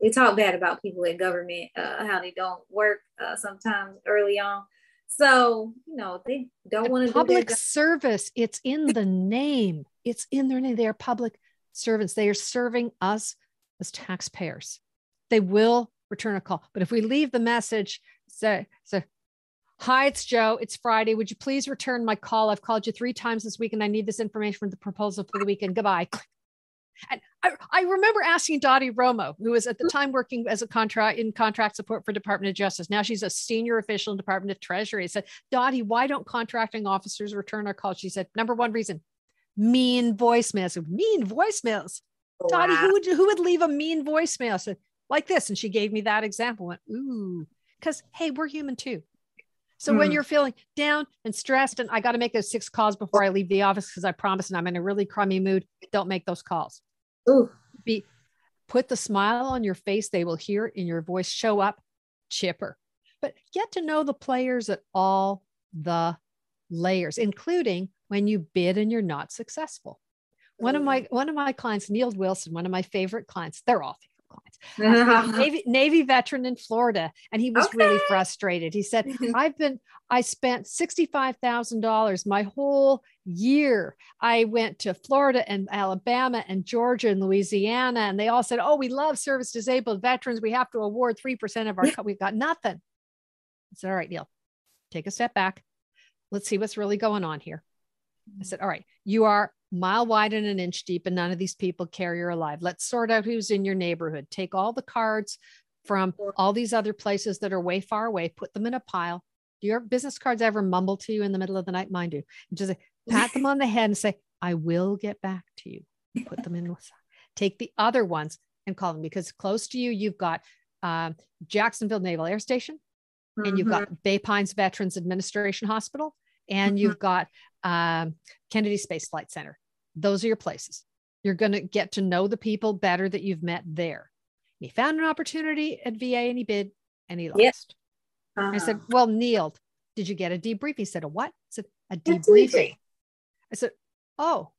Speaker 1: we talk bad about people in government, uh, how they don't work uh, sometimes early on. So you know they don't want to
Speaker 2: public do service. It's in the name. It's in their name. They are public servants. They are serving us as taxpayers. They will return a call. But if we leave the message, say, say, Hi, it's Joe. It's Friday. Would you please return my call? I've called you three times this week and I need this information for the proposal for the weekend. Goodbye. And I, I remember asking Dottie Romo, who was at the time working as a contract in contract support for Department of Justice. Now she's a senior official in Department of Treasury. I said, Dottie, why don't contracting officers return our calls? She said, number one reason, mean voicemails. Mean voicemails. Wow. Dottie, who would who would leave a mean voicemail? I said, like this. And she gave me that example. Went, ooh, because hey, we're human too. So mm. when you're feeling down and stressed, and I got to make those six calls before I leave the office because I promise, and I'm in a really crummy mood, don't make those calls. Ooh. Be put the smile on your face. They will hear in your voice. Show up chipper. But get to know the players at all the layers, including when you bid and you're not successful. One of my one of my clients, Neil Wilson, one of my favorite clients, they're all. Navy, Navy veteran in Florida, and he was okay. really frustrated. He said, mm-hmm. "I've been, I spent sixty-five thousand dollars my whole year. I went to Florida and Alabama and Georgia and Louisiana, and they all said, "Oh, we love service disabled veterans. We have to award three percent of our. We've got nothing." I said, "All right, Neil, take a step back. Let's see what's really going on here." I said, "All right, you are mile wide and an inch deep, and none of these people care you're alive. Let's sort out who's in your neighborhood. Take all the cards from all these other places that are way far away, put them in a pile. Do your business cards ever mumble to you in the middle of the night? Mine do. Just pat them on the head and say, I will get back to you. Put them in. With take the other ones and call them because close to you, you've got uh, Jacksonville Naval Air Station, mm-hmm. and you've got mm-hmm. Bay Pines Veterans Administration Hospital, and mm-hmm. you've got um, Kennedy Space Flight Center. Those are your places. You're going to get to know the people better that you've met there. He found an opportunity at VA and he bid and he lost. Yep. Uh-huh. I said, uh-huh. Well, Neil, did you get a debrief? He said, A what? I said, A debriefing. I said, Oh,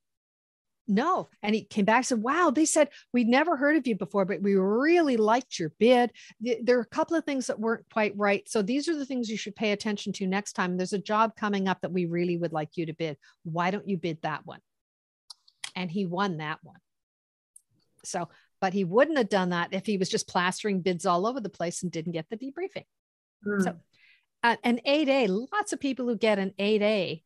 Speaker 2: no. And he came back and said, Wow, they said, We'd never heard of you before, but we really liked your bid. There are a couple of things that weren't quite right. So these are the things you should pay attention to next time. There's a job coming up that we really would like you to bid. Why don't you bid that one? And he won that one. So, but he wouldn't have done that if he was just plastering bids all over the place and didn't get the debriefing. Mm. So, uh, an 8A, lots of people who get an 8A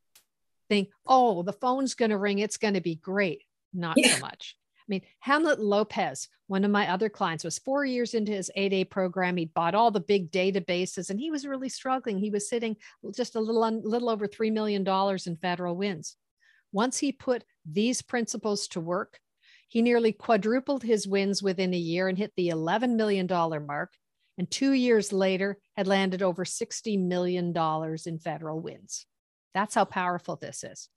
Speaker 2: think, oh, the phone's going to ring. It's going to be great. Not yeah. so much. I mean, Hamlet Lopez, one of my other clients, was four years into his 8A program. He bought all the big databases and he was really struggling. He was sitting just a little, un, little over $3 million in federal wins. Once he put these principles to work, he nearly quadrupled his wins within a year and hit the $11 million mark. And two years later, had landed over $60 million in federal wins. That's how powerful this is.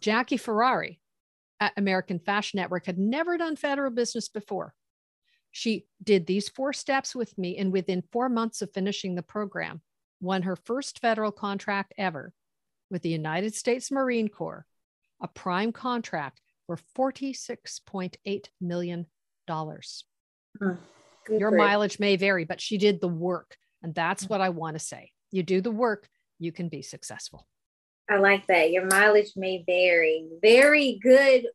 Speaker 2: Jackie Ferrari American Fashion Network had never done federal business before. She did these four steps with me, and within four months of finishing the program, won her first federal contract ever with the United States Marine Corps, a prime contract for $46.8 million. Huh, Your mileage may vary, but she did the work. And that's mm. what I want to say. You do the work, you can be successful.
Speaker 1: I like that. Your mileage may vary. Very good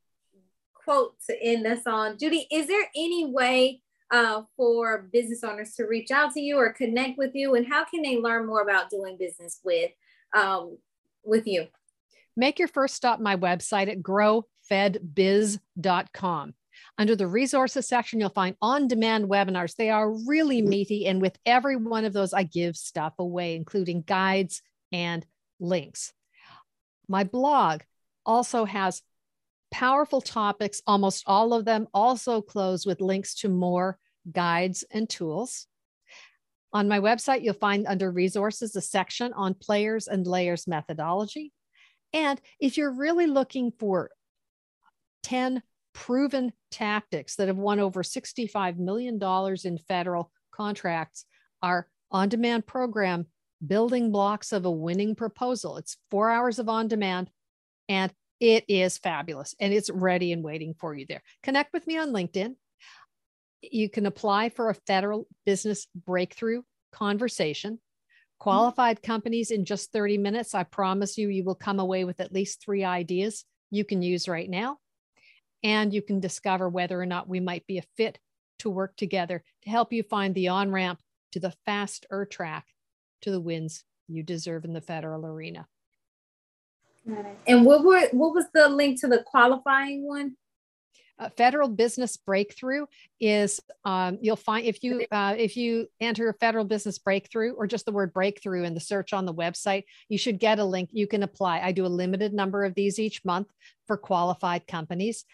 Speaker 1: quote to end us on. Judy, is there any way uh, for business owners to reach out to you or connect with you? And how can they learn more about doing business with, um, with you?
Speaker 2: Make your first stop my website at growfedbiz.com. Under the resources section, you'll find on demand webinars. They are really meaty. And with every one of those, I give stuff away, including guides and links. My blog also has powerful topics, almost all of them also close with links to more guides and tools. On my website, you'll find under resources a section on players and layers methodology. And if you're really looking for 10 proven tactics that have won over $65 million in federal contracts, our on demand program building blocks of a winning proposal. It's four hours of on demand and it is fabulous and it's ready and waiting for you there. Connect with me on LinkedIn. You can apply for a federal business breakthrough conversation. Qualified companies in just 30 minutes. I promise you, you will come away with at least three ideas you can use right now. And you can discover whether or not we might be a fit to work together to help you find the on ramp to the faster track to the wins you deserve in the federal arena.
Speaker 1: And what were what was the link to the qualifying one?
Speaker 2: Uh, federal business breakthrough is um, you'll find if you uh, if you enter a federal business breakthrough or just the word breakthrough in the search on the website you should get a link you can apply i do a limited number of these each month for qualified companies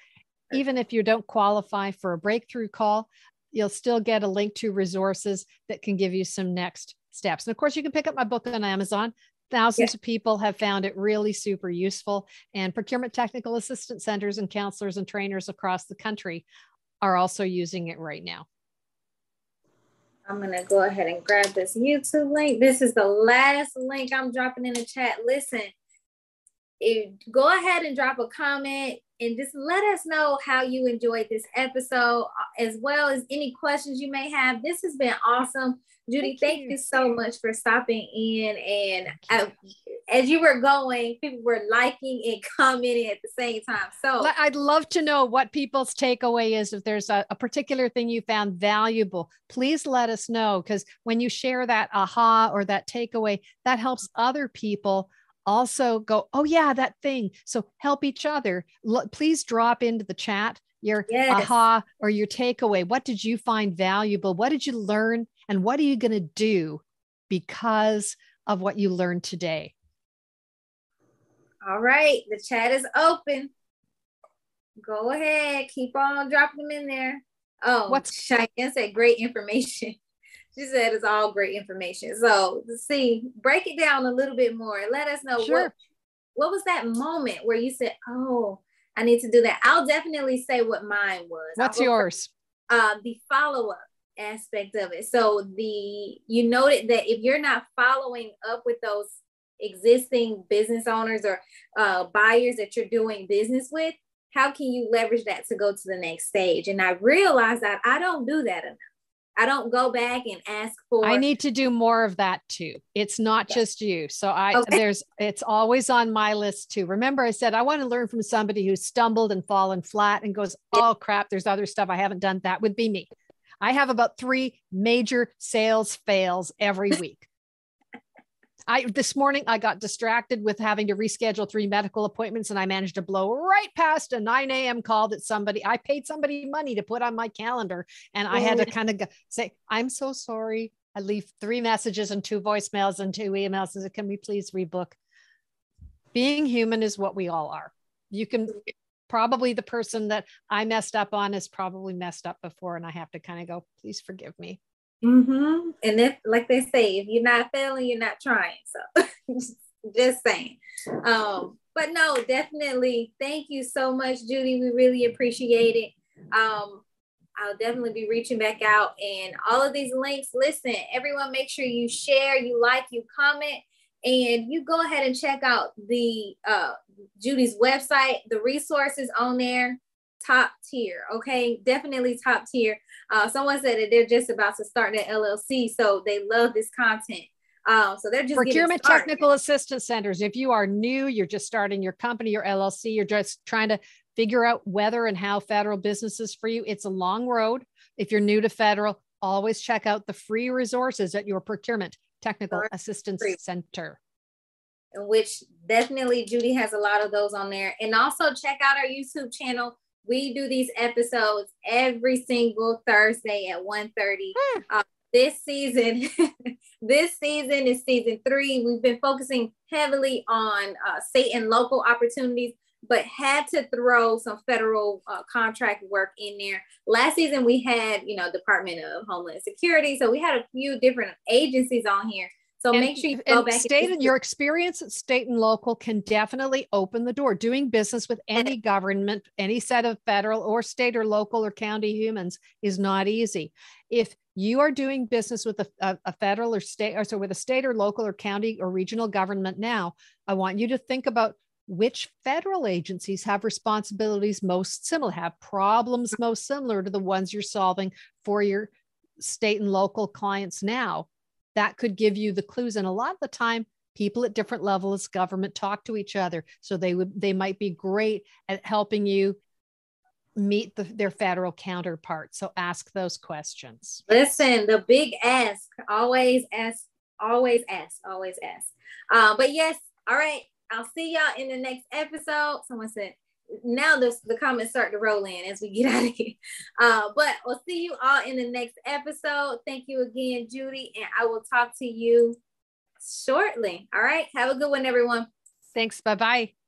Speaker 2: even if you don't qualify for a breakthrough call you'll still get a link to resources that can give you some next steps. And of course, you can pick up my book on Amazon. Thousands yeah. of people have found it really super useful. And procurement technical assistance centers and counselors and trainers across the country are also using it right now.
Speaker 1: I'm going to go ahead and grab this YouTube link. This is the last link I'm dropping in the chat. Listen, if, go ahead and drop a comment and just let us know how you enjoyed this episode, uh, as well as any questions you may have. This has been awesome. Judy, thank, thank you. you. so much for stopping in. And I, as you were going, people were liking and commenting at the same time. So
Speaker 2: I'd love to know what people's takeaway is. If there's a, a particular thing you found valuable, please let us know. Because when you share that aha or that takeaway, that helps other people also go, oh, yeah, that thing. So help each other. L- please drop into the chat your yes. aha or your takeaway. What did you find valuable? What did you learn? And what are you going to do because of what you learned today?
Speaker 1: All right, the chat is open. Go ahead, keep on dropping them in there. Oh, what's Cheyenne said great information. She said it's all great information. So see, break it down a little bit more. Let us know sure. what what was that moment where you said, "Oh, I need to do that." I'll definitely say what mine was.
Speaker 2: What's yours?
Speaker 1: For, uh, the follow up aspect of it. So the you noted that if you're not following up with those existing business owners or uh, buyers that you're doing business with, how can you leverage that to go to the next stage? And I realized that I don't do that enough. I don't go back and ask for.
Speaker 2: I need to do more of that too. It's not yeah. just you. So I okay. there's it's always on my list too. Remember, I said I want to learn from somebody who stumbled and fallen flat and goes, oh crap, there's other stuff I haven't done. That would be me. I have about three major sales fails every week. I this morning I got distracted with having to reschedule three medical appointments and I managed to blow right past a 9 a.m. call that somebody I paid somebody money to put on my calendar. And I had to kind of go say, I'm so sorry. I leave three messages and two voicemails and two emails. Said, Can we please rebook? Being human is what we all are. You can probably the person that I messed up on is probably messed up before, and I have to kind of go, please forgive me.
Speaker 1: Mm-hmm. And if, like they say, if you're not failing, you're not trying. So just saying. Um, but no, definitely. Thank you so much, Judy. We really appreciate it. Um, I'll definitely be reaching back out and all of these links. Listen, everyone, make sure you share, you like, you comment, and you go ahead and check out the uh, Judy's website. The resources on there, top tier. Okay, definitely top tier. Uh, someone said that they're just about to start their LLC, so they love this content. Um, so they're just
Speaker 2: procurement technical assistance centers. If you are new, you're just starting your company, your LLC, you're just trying to figure out whether and how federal business is for you. It's a long road. If you're new to federal, always check out the free resources at your procurement technical assistance free. center.
Speaker 1: Which definitely Judy has a lot of those on there. And also check out our YouTube channel. We do these episodes every single Thursday at 1 30. Hmm. Uh, this season, this season is season three. We've been focusing heavily on uh, state and local opportunities but had to throw some federal uh, contract work in there. Last season, we had, you know, Department of Homeland Security. So we had a few different agencies on here. So and, make sure you go back.
Speaker 2: State and your experience at state and local can definitely open the door. Doing business with any government, any set of federal or state or local or county humans is not easy. If you are doing business with a, a, a federal or state, or so with a state or local or county or regional government now, I want you to think about which federal agencies have responsibilities most similar, have problems most similar to the ones you're solving for your state and local clients now. That could give you the clues. And a lot of the time, people at different levels of government talk to each other. So they would they might be great at helping you meet the, their federal counterparts. So ask those questions.
Speaker 1: Listen, the big ask, always ask, always ask, always ask. Uh, but yes, all right. I'll see y'all in the next episode. Someone said, now the, the comments start to roll in as we get out of here. Uh, but we'll see you all in the next episode. Thank you again, Judy, and I will talk to you shortly. All right. Have a good one, everyone.
Speaker 2: Thanks. Bye bye.